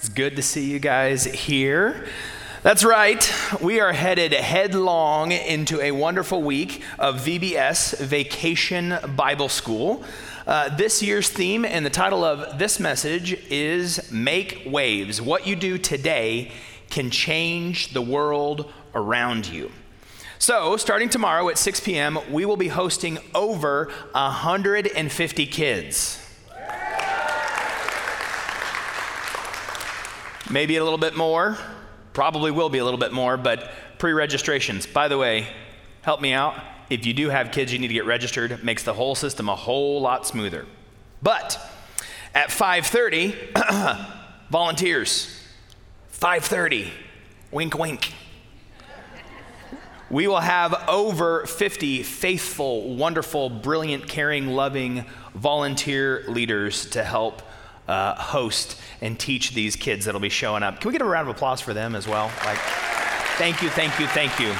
It's good to see you guys here. That's right. We are headed headlong into a wonderful week of VBS Vacation Bible School. Uh, this year's theme and the title of this message is Make Waves. What you do today can change the world around you. So, starting tomorrow at 6 p.m., we will be hosting over 150 kids. Maybe a little bit more. Probably will be a little bit more, but pre registrations. By the way, help me out. If you do have kids you need to get registered, it makes the whole system a whole lot smoother. But at 5:30, volunteers. 5:30. Wink wink. We will have over 50 faithful, wonderful, brilliant, caring, loving volunteer leaders to help uh, host and teach these kids that'll be showing up. Can we get a round of applause for them as well? Like, thank you, thank you, thank you.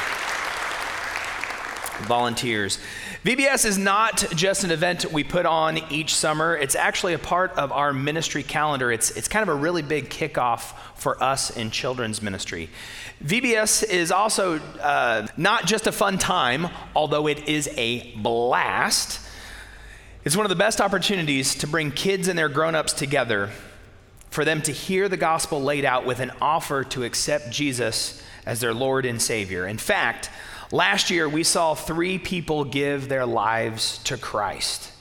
Volunteers. VBS is not just an event we put on each summer. It's actually a part of our ministry calendar. It's, it's kind of a really big kickoff for us in children's ministry. VBS is also uh, not just a fun time, although it is a blast. It's one of the best opportunities to bring kids and their grown ups together for them to hear the gospel laid out with an offer to accept Jesus as their Lord and Savior. In fact, last year we saw three people give their lives to Christ.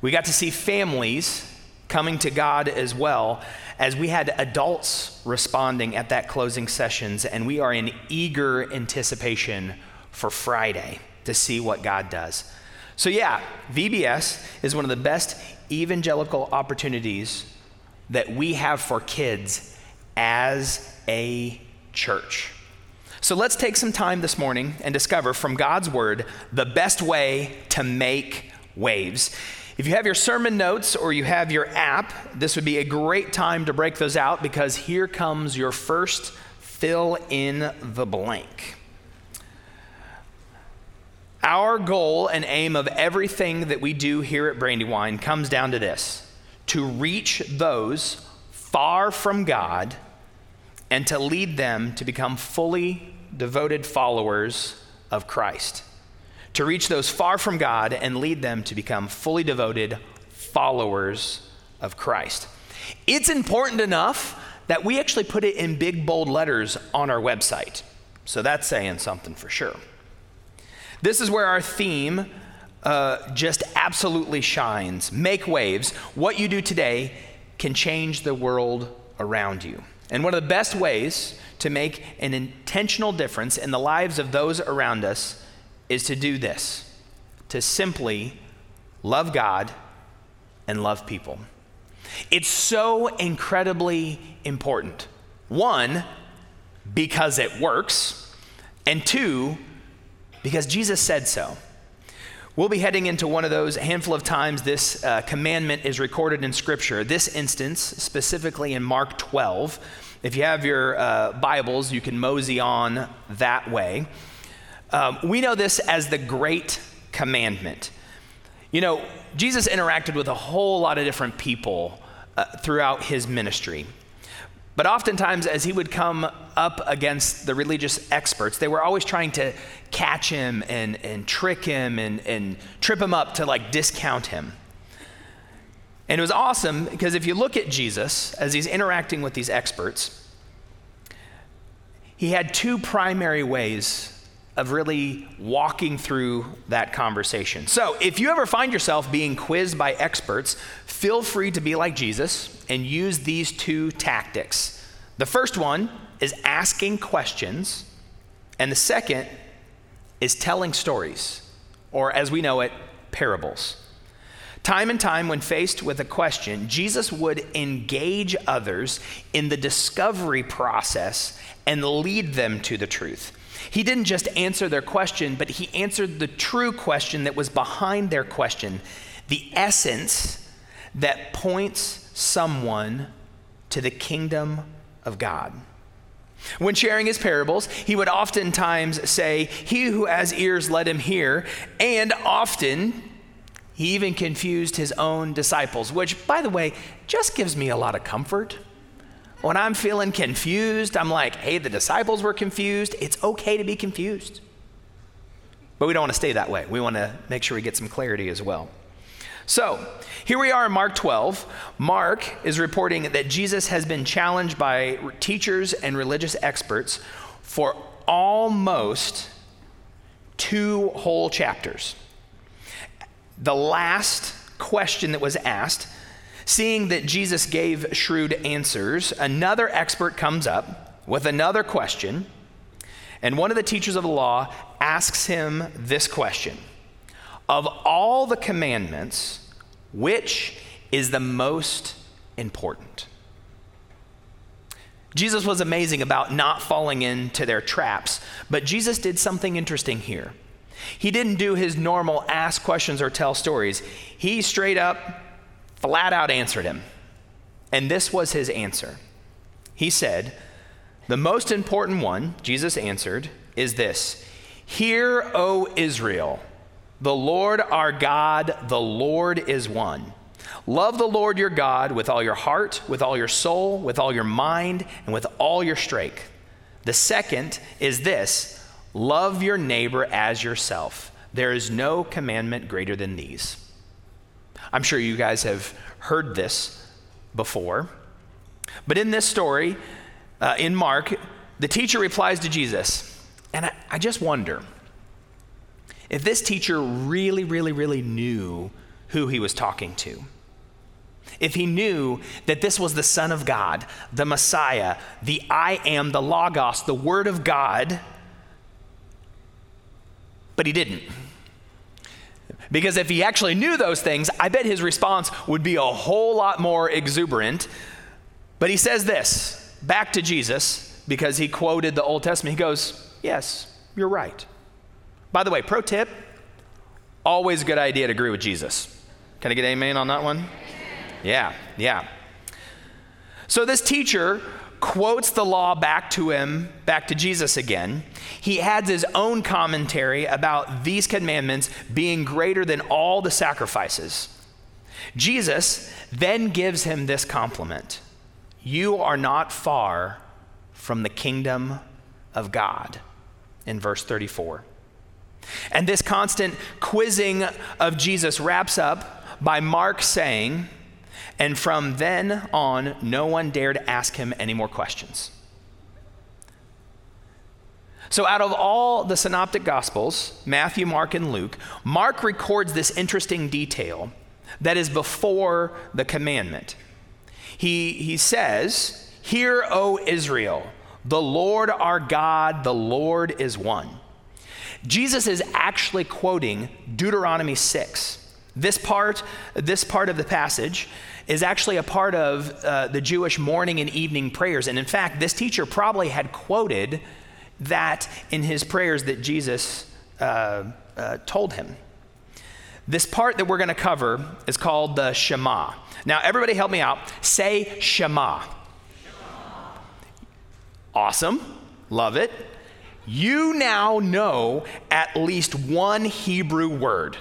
We got to see families coming to God as well as we had adults responding at that closing sessions, and we are in eager anticipation for Friday to see what God does. So, yeah, VBS is one of the best evangelical opportunities that we have for kids as a church. So let's take some time this morning and discover from God's Word the best way to make waves. If you have your sermon notes or you have your app, this would be a great time to break those out because here comes your first fill in the blank. Our goal and aim of everything that we do here at Brandywine comes down to this to reach those far from God and to lead them to become fully devoted followers of Christ. To reach those far from God and lead them to become fully devoted followers of Christ. It's important enough that we actually put it in big, bold letters on our website. So that's saying something for sure. This is where our theme uh, just absolutely shines. Make waves. What you do today can change the world around you. And one of the best ways to make an intentional difference in the lives of those around us is to do this to simply love God and love people. It's so incredibly important. One, because it works, and two, because Jesus said so. We'll be heading into one of those handful of times this uh, commandment is recorded in Scripture. This instance, specifically in Mark 12. If you have your uh, Bibles, you can mosey on that way. Um, we know this as the Great Commandment. You know, Jesus interacted with a whole lot of different people uh, throughout his ministry. But oftentimes, as he would come up against the religious experts, they were always trying to catch him and, and trick him and, and trip him up to like discount him. And it was awesome because if you look at Jesus as he's interacting with these experts, he had two primary ways of really walking through that conversation. So, if you ever find yourself being quizzed by experts, feel free to be like Jesus and use these two tactics. The first one is asking questions, and the second is telling stories, or as we know it, parables. Time and time, when faced with a question, Jesus would engage others in the discovery process and lead them to the truth. He didn't just answer their question, but he answered the true question that was behind their question, the essence that points someone to the kingdom of God. When sharing his parables, he would oftentimes say, He who has ears, let him hear. And often, he even confused his own disciples, which, by the way, just gives me a lot of comfort. when I'm feeling confused, I'm like, hey, the disciples were confused. It's okay to be confused. But we don't want to stay that way. We want to make sure we get some clarity as well. So, here we are in Mark 12. Mark is reporting that Jesus has been challenged by teachers and religious experts for almost two whole chapters. The last question that was asked Seeing that Jesus gave shrewd answers, another expert comes up with another question, and one of the teachers of the law asks him this question Of all the commandments, which is the most important? Jesus was amazing about not falling into their traps, but Jesus did something interesting here. He didn't do his normal ask questions or tell stories. He straight up flat out answered him. And this was his answer. He said, The most important one, Jesus answered, is this Hear, O Israel, the Lord our God, the Lord is one. Love the Lord your God with all your heart, with all your soul, with all your mind, and with all your strength. The second is this love your neighbor as yourself. There is no commandment greater than these. I'm sure you guys have heard this before. But in this story, uh, in Mark, the teacher replies to Jesus. And I, I just wonder if this teacher really, really, really knew who he was talking to. If he knew that this was the Son of God, the Messiah, the I am, the Logos, the Word of God, but he didn't. Because if he actually knew those things, I bet his response would be a whole lot more exuberant. But he says this back to Jesus because he quoted the Old Testament. He goes, Yes, you're right. By the way, pro tip always a good idea to agree with Jesus. Can I get amen on that one? Yeah, yeah. So this teacher quotes the law back to him, back to Jesus again. He adds his own commentary about these commandments being greater than all the sacrifices. Jesus then gives him this compliment You are not far from the kingdom of God, in verse 34. And this constant quizzing of Jesus wraps up by Mark saying, and from then on, no one dared ask him any more questions. So, out of all the synoptic gospels, Matthew, Mark, and Luke, Mark records this interesting detail that is before the commandment. He, he says, Hear, O Israel, the Lord our God, the Lord is one. Jesus is actually quoting Deuteronomy 6. This part, this part of the passage is actually a part of uh, the Jewish morning and evening prayers. And in fact, this teacher probably had quoted that in his prayers that Jesus uh, uh, told him. This part that we're going to cover is called the Shema. Now, everybody help me out. Say Shema. Shema. Awesome. Love it. You now know at least one Hebrew word.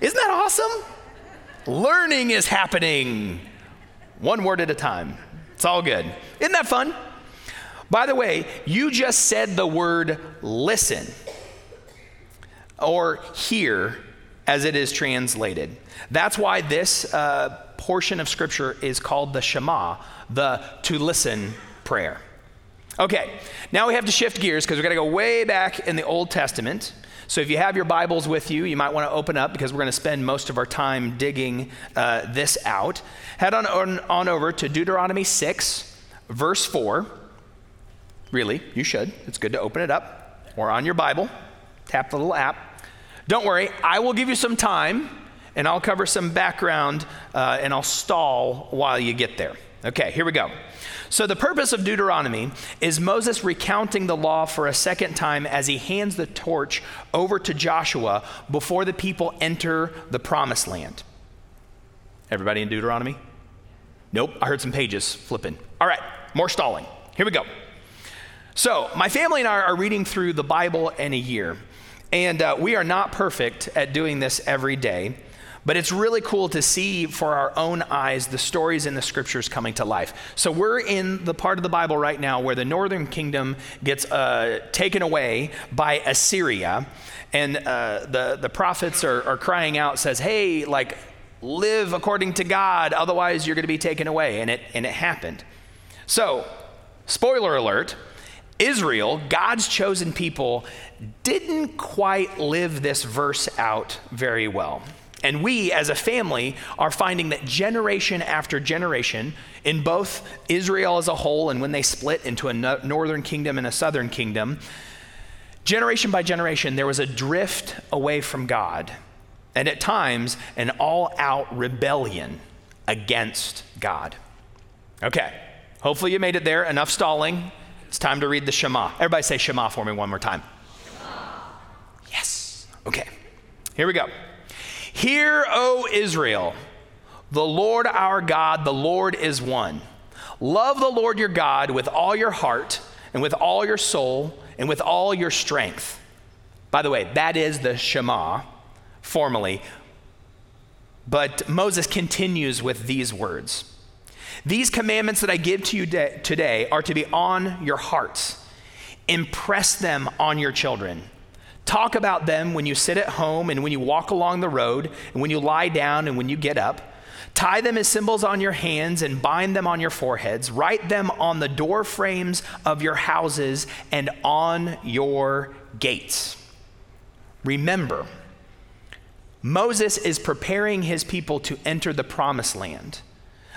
Isn't that awesome? Learning is happening one word at a time. It's all good. Isn't that fun? By the way, you just said the word listen or hear as it is translated. That's why this uh, portion of scripture is called the Shema, the to listen prayer. Okay, now we have to shift gears because we're going to go way back in the Old Testament. So if you have your Bibles with you, you might want to open up because we're going to spend most of our time digging uh, this out. Head on, on, on over to Deuteronomy 6, verse 4. Really, you should. It's good to open it up or on your Bible. Tap the little app. Don't worry, I will give you some time and I'll cover some background uh, and I'll stall while you get there. Okay, here we go. So, the purpose of Deuteronomy is Moses recounting the law for a second time as he hands the torch over to Joshua before the people enter the promised land. Everybody in Deuteronomy? Nope, I heard some pages flipping. All right, more stalling. Here we go. So, my family and I are reading through the Bible in a year, and uh, we are not perfect at doing this every day. But it's really cool to see for our own eyes the stories in the scriptures coming to life. So we're in the part of the Bible right now where the northern kingdom gets uh, taken away by Assyria. And uh, the, the prophets are, are crying out, says, hey, like, live according to God, otherwise you're going to be taken away. And it, and it happened. So, spoiler alert, Israel, God's chosen people, didn't quite live this verse out very well. And we, as a family, are finding that generation after generation, in both Israel as a whole and when they split into a northern kingdom and a southern kingdom, generation by generation, there was a drift away from God. And at times, an all out rebellion against God. Okay, hopefully you made it there. Enough stalling. It's time to read the Shema. Everybody say Shema for me one more time. Shema. Yes. Okay, here we go. Hear, O Israel, the Lord our God, the Lord is one. Love the Lord your God with all your heart and with all your soul and with all your strength. By the way, that is the Shema formally. But Moses continues with these words These commandments that I give to you today are to be on your hearts. Impress them on your children Talk about them when you sit at home and when you walk along the road and when you lie down and when you get up. Tie them as symbols on your hands and bind them on your foreheads. Write them on the door frames of your houses and on your gates. Remember, Moses is preparing his people to enter the promised land,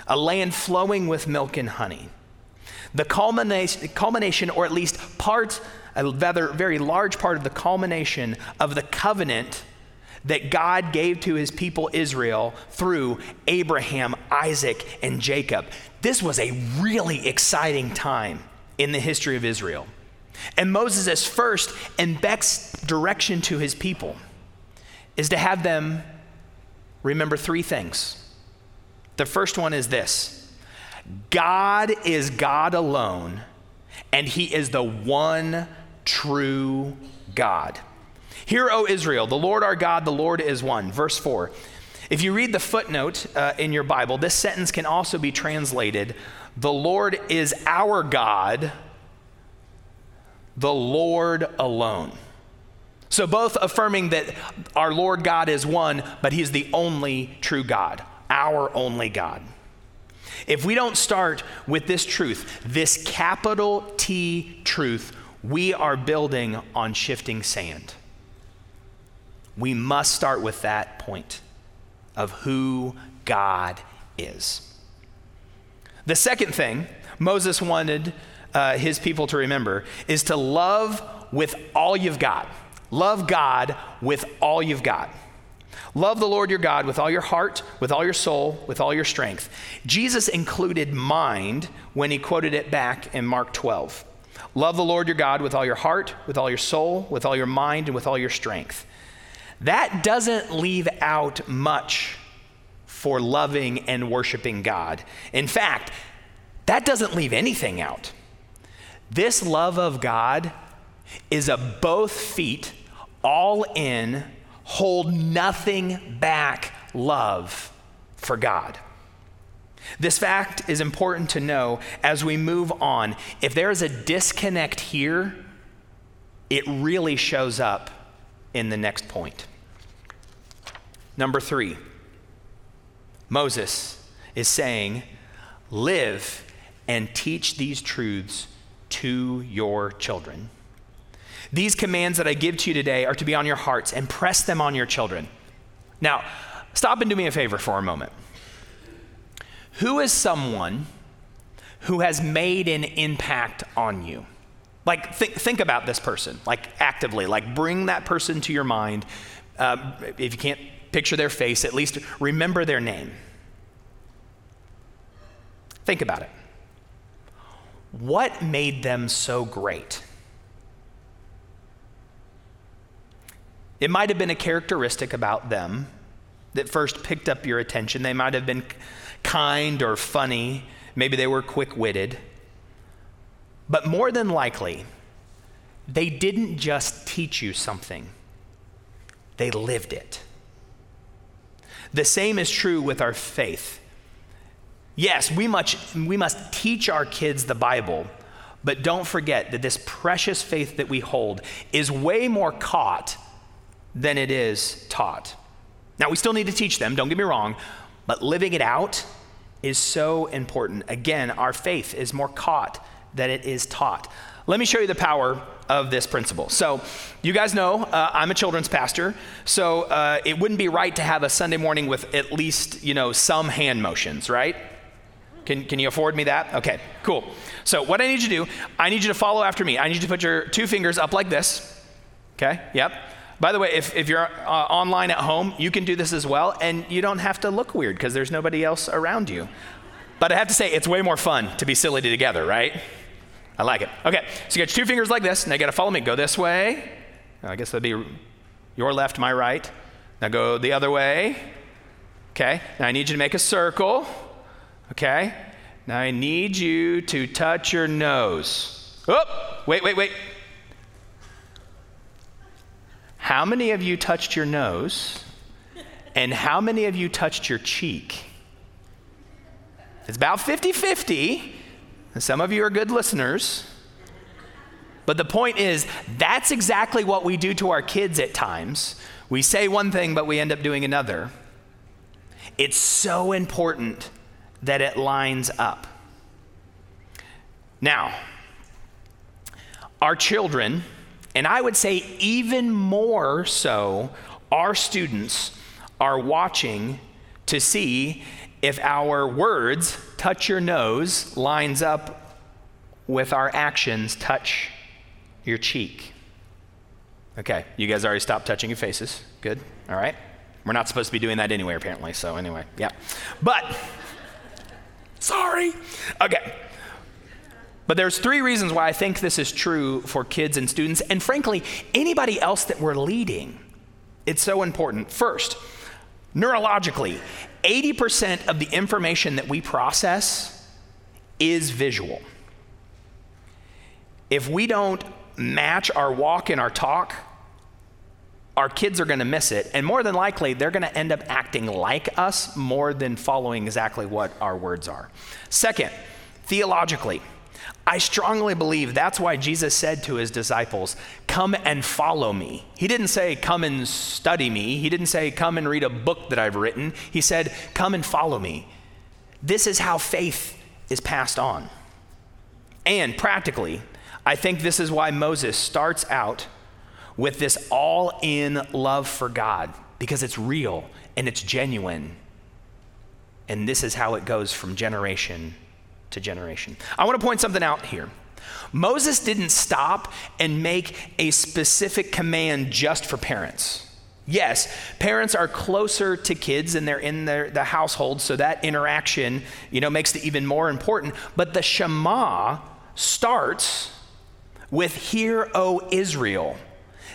a land flowing with milk and honey. The culmination, culmination or at least part a rather very large part of the culmination of the covenant that God gave to his people Israel through Abraham, Isaac, and Jacob. This was a really exciting time in the history of Israel. And Moses' first and best direction to his people is to have them remember three things. The first one is this God is God alone, and he is the one true God. Hear, O Israel, the Lord our God, the Lord is one. Verse 4. If you read the footnote uh, in your Bible, this sentence can also be translated The Lord is our God, the Lord alone. So, both affirming that our Lord God is one, but He's the only true God, our only God. If we don't start with this truth, this capital T truth, we are building on shifting sand. We must start with that point of who God is. The second thing Moses wanted uh, his people to remember is to love with all you've got. Love God with all you've got. Love the Lord your God with all your heart, with all your soul, with all your strength. Jesus included mind when he quoted it back in Mark 12. Love the Lord your God with all your heart, with all your soul, with all your mind, and with all your strength. That doesn't leave out much for loving and worshiping God. In fact, that doesn't leave anything out. This love of God is a both feet, all in, hold nothing back love for God. This fact is important to know as we move on. If there is a disconnect here, it really shows up in the next point. Number three, Moses is saying, Live and teach these truths to your children. These commands that I give to you today are to be on your hearts and press them on your children. Now, stop and do me a favor for a moment. Who is someone who has made an impact on you? Like, think, think about this person, like actively, like bring that person to your mind. Uh, if you can't picture their face, at least remember their name. Think about it. What made them so great? It might have been a characteristic about them that first picked up your attention. They might have been kind or funny. Maybe they were quick witted. But more than likely, they didn't just teach you something, they lived it. The same is true with our faith. Yes, we must, we must teach our kids the Bible, but don't forget that this precious faith that we hold is way more caught than it is taught. Now, we still need to teach them, don't get me wrong, but living it out is so important. Again, our faith is more caught than it is taught. Let me show you the power of this principle. So, you guys know uh, I'm a children's pastor, so uh, it wouldn't be right to have a Sunday morning with at least, you know, some hand motions, right? Can, can you afford me that? Okay, cool. So, what I need you to do, I need you to follow after me. I need you to put your two fingers up like this. Okay, yep. By the way, if, if you're uh, online at home, you can do this as well, and you don't have to look weird because there's nobody else around you. But I have to say, it's way more fun to be silly together, right? I like it. Okay, so you got two fingers like this. Now you got to follow me. Go this way. I guess that'd be your left, my right. Now go the other way. Okay, now I need you to make a circle. Okay, now I need you to touch your nose. Oh, wait, wait, wait. How many of you touched your nose? And how many of you touched your cheek? It's about 50 50. Some of you are good listeners. But the point is, that's exactly what we do to our kids at times. We say one thing, but we end up doing another. It's so important that it lines up. Now, our children, and I would say even more so, our students are watching to see if our words, touch your nose, lines up with our actions, touch your cheek. Okay, you guys already stopped touching your faces. Good, all right. We're not supposed to be doing that anyway, apparently, so anyway, yeah. But, sorry. Okay. But there's three reasons why I think this is true for kids and students, and frankly, anybody else that we're leading. It's so important. First, neurologically, 80% of the information that we process is visual. If we don't match our walk and our talk, our kids are going to miss it. And more than likely, they're going to end up acting like us more than following exactly what our words are. Second, theologically, I strongly believe that's why Jesus said to his disciples, Come and follow me. He didn't say, Come and study me. He didn't say, Come and read a book that I've written. He said, Come and follow me. This is how faith is passed on. And practically, I think this is why Moses starts out with this all in love for God, because it's real and it's genuine. And this is how it goes from generation to generation. I want to point something out here. Moses didn't stop and make a specific command just for parents. Yes, parents are closer to kids and they're in their, the household, so that interaction, you know, makes it even more important. But the Shema starts with Hear, O Israel.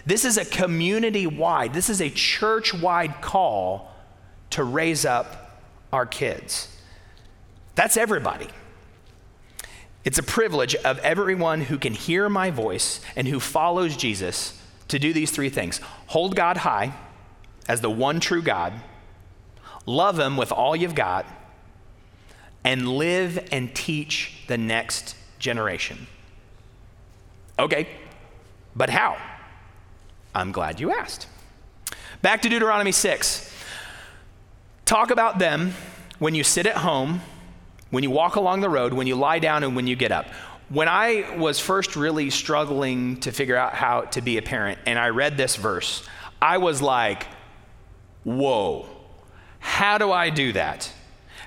This is a community wide, this is a church wide call to raise up our kids. That's everybody. It's a privilege of everyone who can hear my voice and who follows Jesus to do these three things hold God high as the one true God, love Him with all you've got, and live and teach the next generation. Okay, but how? I'm glad you asked. Back to Deuteronomy 6. Talk about them when you sit at home when you walk along the road, when you lie down, and when you get up. When I was first really struggling to figure out how to be a parent, and I read this verse, I was like, whoa, how do I do that?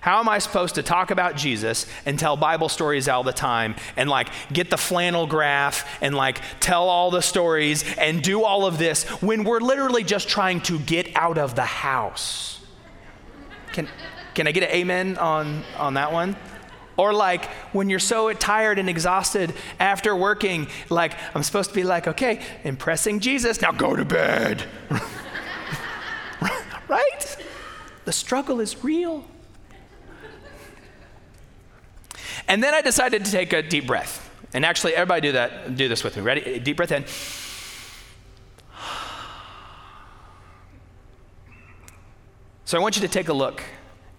How am I supposed to talk about Jesus and tell Bible stories all the time and like get the flannel graph and like tell all the stories and do all of this when we're literally just trying to get out of the house? Can, can I get an amen on, on that one? Or like when you're so tired and exhausted after working, like I'm supposed to be like, okay, impressing Jesus, now go to bed. right? The struggle is real. And then I decided to take a deep breath. And actually, everybody do that, do this with me. Ready? Deep breath in. So I want you to take a look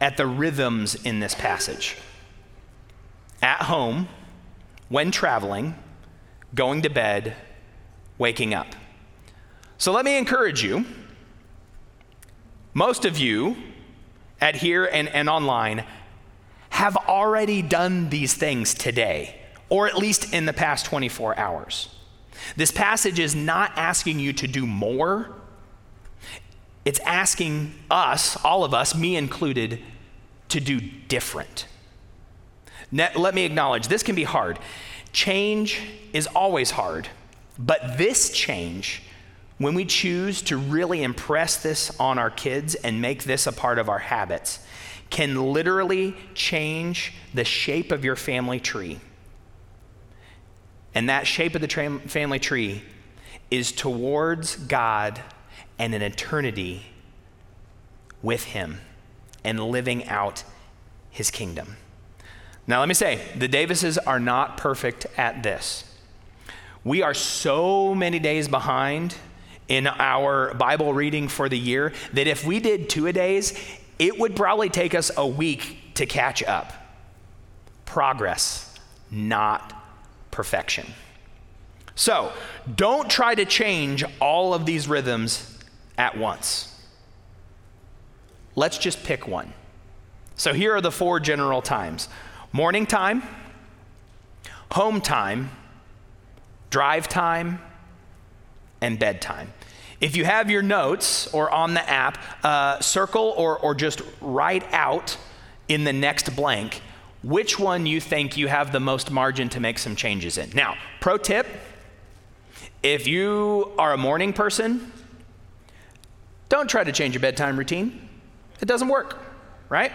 at the rhythms in this passage. At home, when traveling, going to bed, waking up. So let me encourage you. Most of you at here and, and online have already done these things today, or at least in the past 24 hours. This passage is not asking you to do more, it's asking us, all of us, me included, to do different. Let me acknowledge this can be hard. Change is always hard, but this change, when we choose to really impress this on our kids and make this a part of our habits, can literally change the shape of your family tree. And that shape of the tra- family tree is towards God and an eternity with Him and living out His kingdom. Now, let me say, the Davises are not perfect at this. We are so many days behind in our Bible reading for the year that if we did two a days, it would probably take us a week to catch up. Progress, not perfection. So, don't try to change all of these rhythms at once. Let's just pick one. So, here are the four general times morning time, home time, drive time, and bedtime. If you have your notes or on the app, uh, circle or, or just write out in the next blank which one you think you have the most margin to make some changes in. Now, pro tip if you are a morning person, don't try to change your bedtime routine. It doesn't work, right?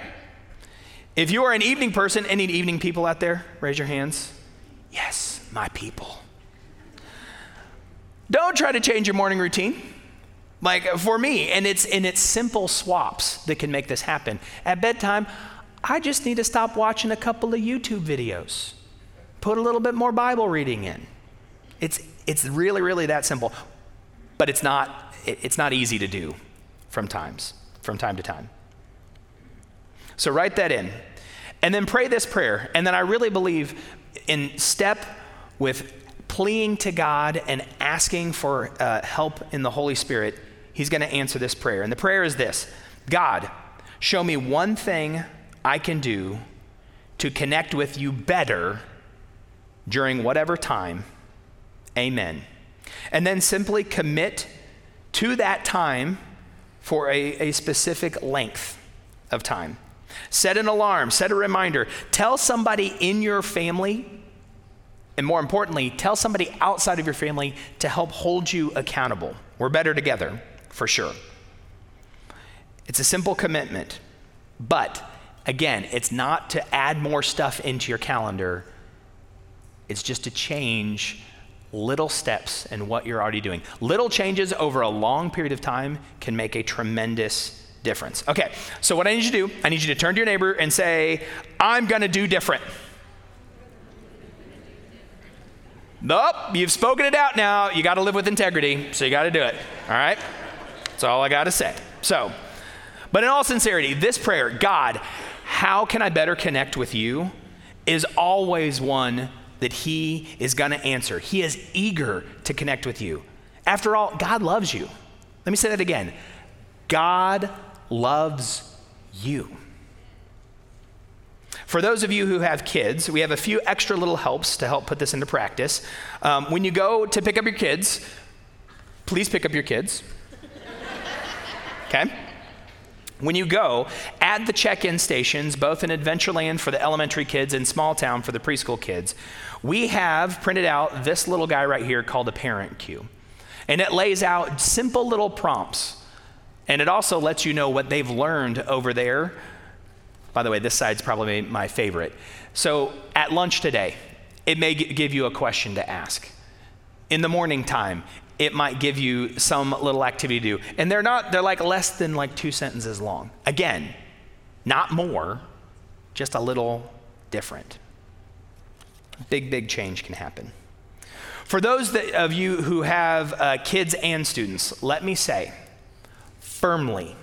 If you are an evening person, any evening people out there, raise your hands. Yes, my people. Don't try to change your morning routine. Like for me, and it's and it's simple swaps that can make this happen. At bedtime, I just need to stop watching a couple of YouTube videos. Put a little bit more Bible reading in. It's it's really really that simple. But it's not it's not easy to do from times from time to time. So write that in. And then pray this prayer. And then I really believe in step with pleading to God and asking for uh, help in the Holy Spirit, he's going to answer this prayer. And the prayer is this God, show me one thing I can do to connect with you better during whatever time. Amen. And then simply commit to that time for a, a specific length of time. Set an alarm, set a reminder. Tell somebody in your family and more importantly, tell somebody outside of your family to help hold you accountable. We're better together, for sure. It's a simple commitment. But again, it's not to add more stuff into your calendar, it's just to change little steps in what you're already doing. Little changes over a long period of time can make a tremendous difference. Okay, so what I need you to do, I need you to turn to your neighbor and say, I'm gonna do different. Nope, you've spoken it out now. You got to live with integrity, so you got to do it. All right? That's all I got to say. So, but in all sincerity, this prayer, God, how can I better connect with you, is always one that He is going to answer. He is eager to connect with you. After all, God loves you. Let me say that again God loves you. For those of you who have kids, we have a few extra little helps to help put this into practice. Um, when you go to pick up your kids, please pick up your kids. Okay? When you go, at the check in stations, both in Adventureland for the elementary kids and Small Town for the preschool kids, we have printed out this little guy right here called a parent cue. And it lays out simple little prompts. And it also lets you know what they've learned over there by the way, this side's probably my favorite. So at lunch today, it may give you a question to ask. In the morning time, it might give you some little activity to do. And they're not, they're like less than like two sentences long. Again, not more, just a little different. Big, big change can happen. For those that, of you who have uh, kids and students, let me say firmly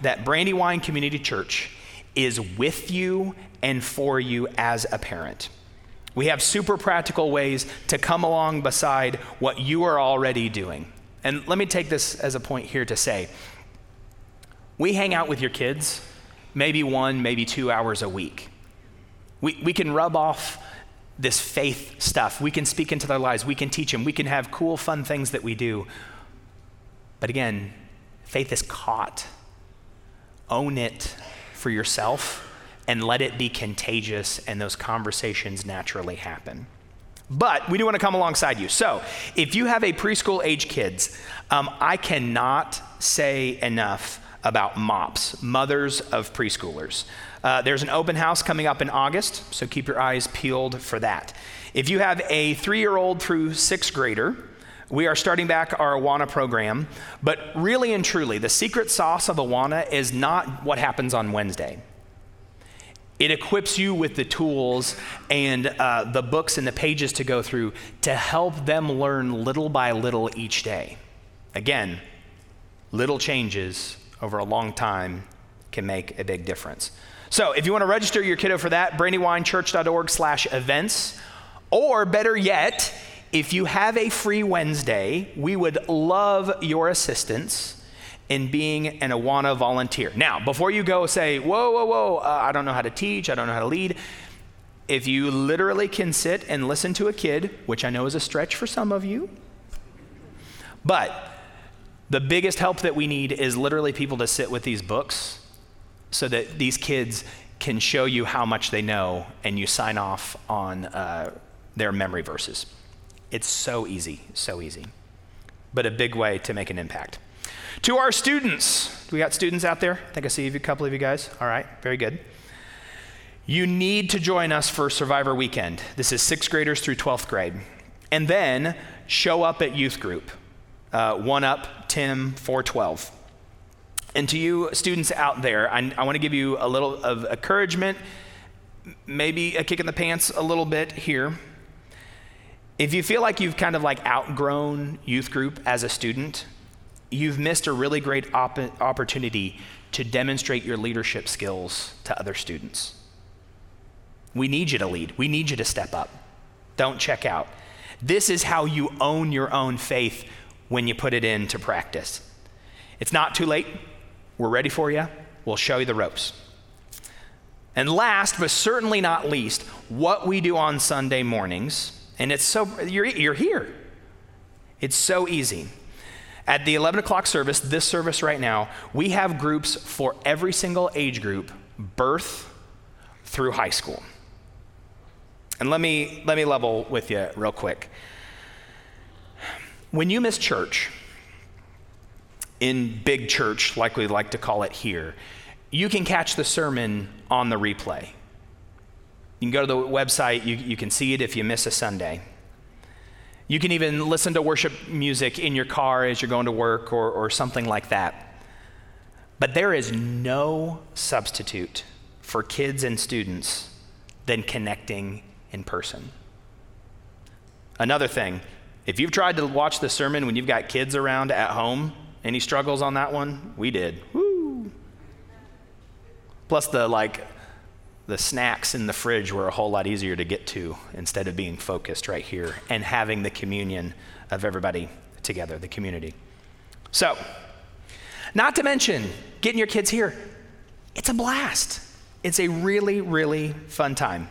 that Brandywine Community Church is with you and for you as a parent. We have super practical ways to come along beside what you are already doing. And let me take this as a point here to say we hang out with your kids maybe one, maybe two hours a week. We, we can rub off this faith stuff. We can speak into their lives. We can teach them. We can have cool, fun things that we do. But again, faith is caught. Own it for yourself and let it be contagious, and those conversations naturally happen. But we do want to come alongside you. So, if you have a preschool age kids, um, I cannot say enough about MOPS, Mothers of Preschoolers. Uh, there's an open house coming up in August, so keep your eyes peeled for that. If you have a three year old through sixth grader, we are starting back our Awana program, but really and truly, the secret sauce of Awana is not what happens on Wednesday. It equips you with the tools and uh, the books and the pages to go through to help them learn little by little each day. Again, little changes over a long time can make a big difference. So if you want to register your kiddo for that, brandywinechurch.org slash events, or better yet, if you have a free Wednesday, we would love your assistance in being an Awana volunteer. Now, before you go say, whoa, whoa, whoa, uh, I don't know how to teach, I don't know how to lead, if you literally can sit and listen to a kid, which I know is a stretch for some of you, but the biggest help that we need is literally people to sit with these books so that these kids can show you how much they know and you sign off on uh, their memory verses. It's so easy, so easy, but a big way to make an impact. To our students, we got students out there? I think I see a couple of you guys. All right, very good. You need to join us for Survivor Weekend. This is sixth graders through 12th grade. And then show up at youth group. Uh, one up, Tim, 412. And to you students out there, I, I want to give you a little of encouragement, maybe a kick in the pants a little bit here. If you feel like you've kind of like outgrown youth group as a student, you've missed a really great op- opportunity to demonstrate your leadership skills to other students. We need you to lead, we need you to step up. Don't check out. This is how you own your own faith when you put it into practice. It's not too late. We're ready for you. We'll show you the ropes. And last, but certainly not least, what we do on Sunday mornings. And it's so, you're, you're here. It's so easy. At the 11 o'clock service, this service right now, we have groups for every single age group, birth through high school. And let me, let me level with you real quick. When you miss church, in big church, like we like to call it here, you can catch the sermon on the replay. You can go to the website, you, you can see it if you miss a Sunday. You can even listen to worship music in your car as you're going to work or, or something like that. But there is no substitute for kids and students than connecting in person. Another thing, if you've tried to watch the sermon when you've got kids around at home, any struggles on that one? We did. Woo! Plus the like the snacks in the fridge were a whole lot easier to get to instead of being focused right here and having the communion of everybody together, the community. So, not to mention getting your kids here, it's a blast. It's a really, really fun time.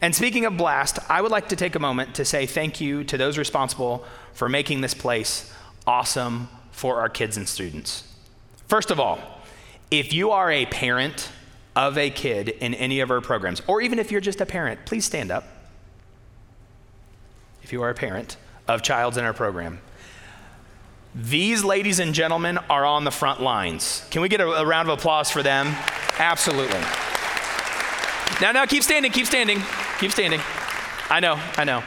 And speaking of blast, I would like to take a moment to say thank you to those responsible for making this place awesome for our kids and students. First of all, if you are a parent of a kid in any of our programs, or even if you're just a parent, please stand up. If you are a parent of child's in our program. These ladies and gentlemen are on the front lines. Can we get a, a round of applause for them? Absolutely. Now, now, keep standing, keep standing, keep standing. I know, I know.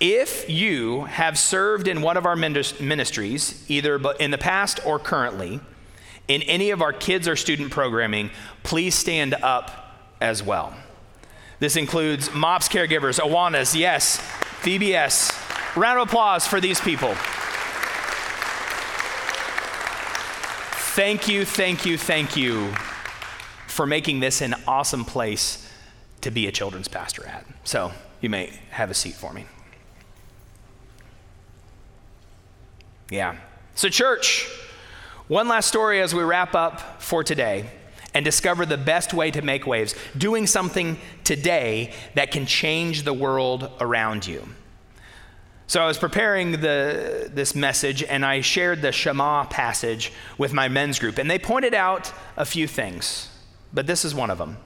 If you have served in one of our ministries, either in the past or currently, in any of our kids or student programming, please stand up as well. This includes MOPS caregivers, Awanas, yes, VBS. Round of applause for these people. thank you, thank you, thank you for making this an awesome place to be a children's pastor at. So you may have a seat for me. Yeah. So, church, one last story as we wrap up for today and discover the best way to make waves, doing something today that can change the world around you. So I was preparing the, this message and I shared the Shema passage with my men's group, and they pointed out a few things, but this is one of them.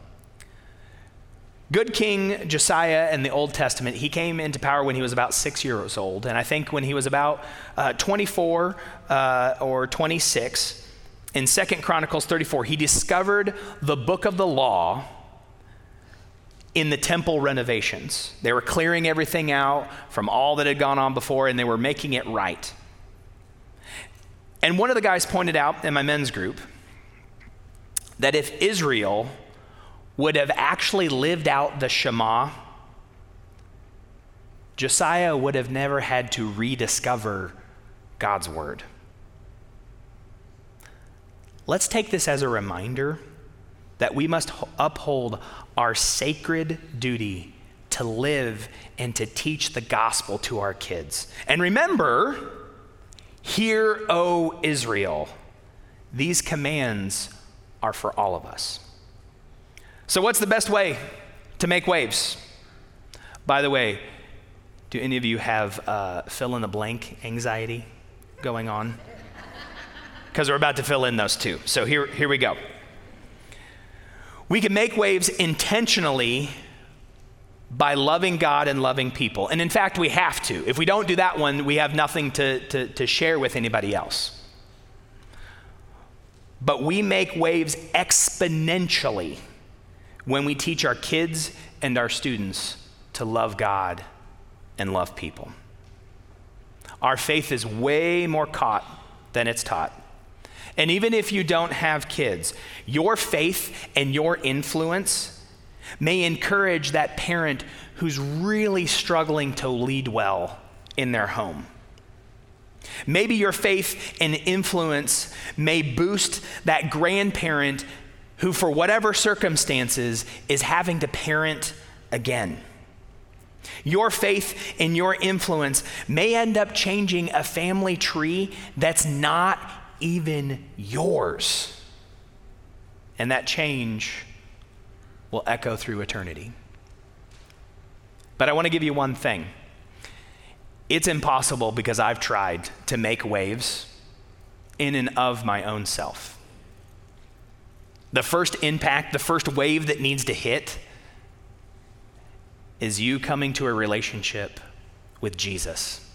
Good King Josiah in the Old Testament, he came into power when he was about six years old. And I think when he was about uh, 24 uh, or 26, in Second Chronicles 34, he discovered the book of the law in the temple renovations. They were clearing everything out from all that had gone on before, and they were making it right. And one of the guys pointed out in my men's group that if Israel would have actually lived out the Shema, Josiah would have never had to rediscover God's word. Let's take this as a reminder that we must uphold our sacred duty to live and to teach the gospel to our kids. And remember, hear, O Israel, these commands are for all of us. So, what's the best way to make waves? By the way, do any of you have uh, fill in the blank anxiety going on? Because we're about to fill in those two. So, here, here we go. We can make waves intentionally by loving God and loving people. And in fact, we have to. If we don't do that one, we have nothing to, to, to share with anybody else. But we make waves exponentially when we teach our kids and our students to love God and love people. Our faith is way more caught than it's taught. And even if you don't have kids, your faith and your influence may encourage that parent who's really struggling to lead well in their home. Maybe your faith and influence may boost that grandparent who, for whatever circumstances, is having to parent again. Your faith and your influence may end up changing a family tree that's not even yours. And that change will echo through eternity. But I want to give you one thing it's impossible because I've tried to make waves in and of my own self. The first impact, the first wave that needs to hit is you coming to a relationship with Jesus.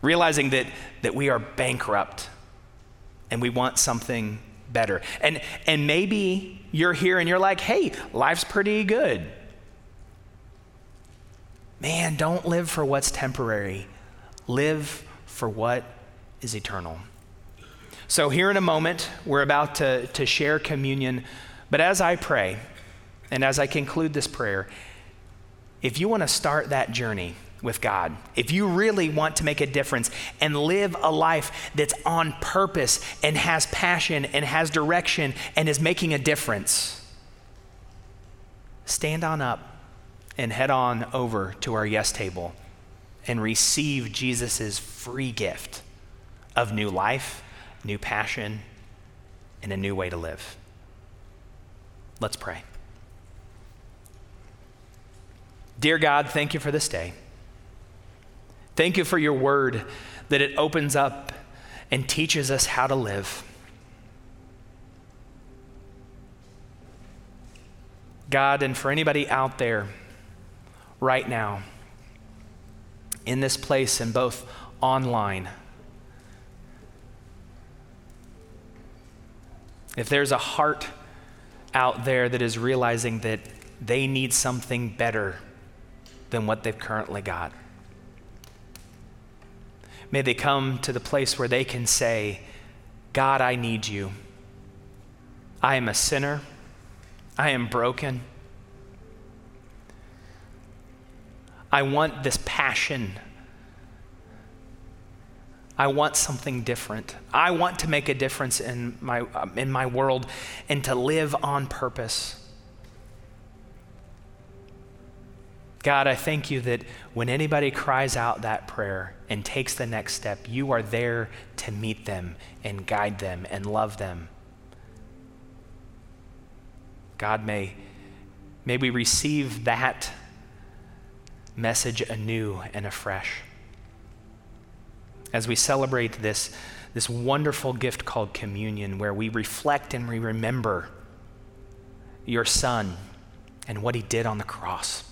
Realizing that, that we are bankrupt and we want something better. And, and maybe you're here and you're like, hey, life's pretty good. Man, don't live for what's temporary, live for what is eternal. So, here in a moment, we're about to, to share communion. But as I pray, and as I conclude this prayer, if you want to start that journey with God, if you really want to make a difference and live a life that's on purpose and has passion and has direction and is making a difference, stand on up and head on over to our yes table and receive Jesus' free gift of new life new passion, and a new way to live. Let's pray. Dear God, thank you for this day. Thank you for your word that it opens up and teaches us how to live. God, and for anybody out there right now, in this place and both online, If there's a heart out there that is realizing that they need something better than what they've currently got, may they come to the place where they can say, God, I need you. I am a sinner. I am broken. I want this passion. I want something different. I want to make a difference in my, um, in my world and to live on purpose. God, I thank you that when anybody cries out that prayer and takes the next step, you are there to meet them and guide them and love them. God, may, may we receive that message anew and afresh as we celebrate this, this wonderful gift called communion, where we reflect and we remember your Son and what he did on the cross.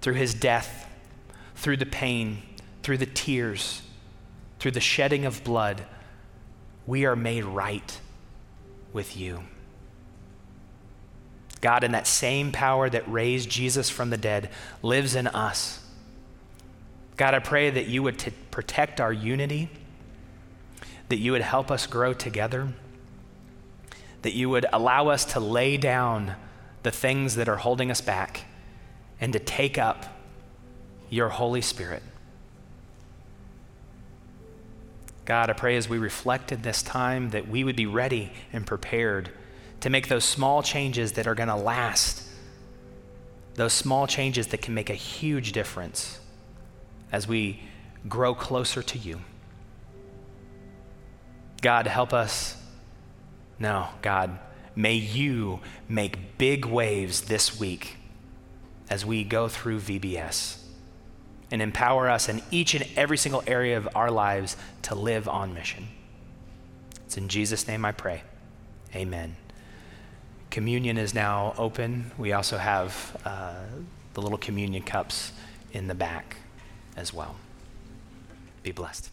Through his death, through the pain, through the tears, through the shedding of blood, we are made right with you. God, in that same power that raised Jesus from the dead, lives in us. God, I pray that you would t- protect our unity, that you would help us grow together, that you would allow us to lay down the things that are holding us back and to take up your Holy Spirit. God, I pray as we reflect in this time that we would be ready and prepared to make those small changes that are going to last, those small changes that can make a huge difference as we grow closer to you. God, help us. No, God, may you make big waves this week as we go through VBS and empower us in each and every single area of our lives to live on mission. It's in Jesus' name I pray. Amen. Communion is now open. We also have uh, the little communion cups in the back as well. Be blessed.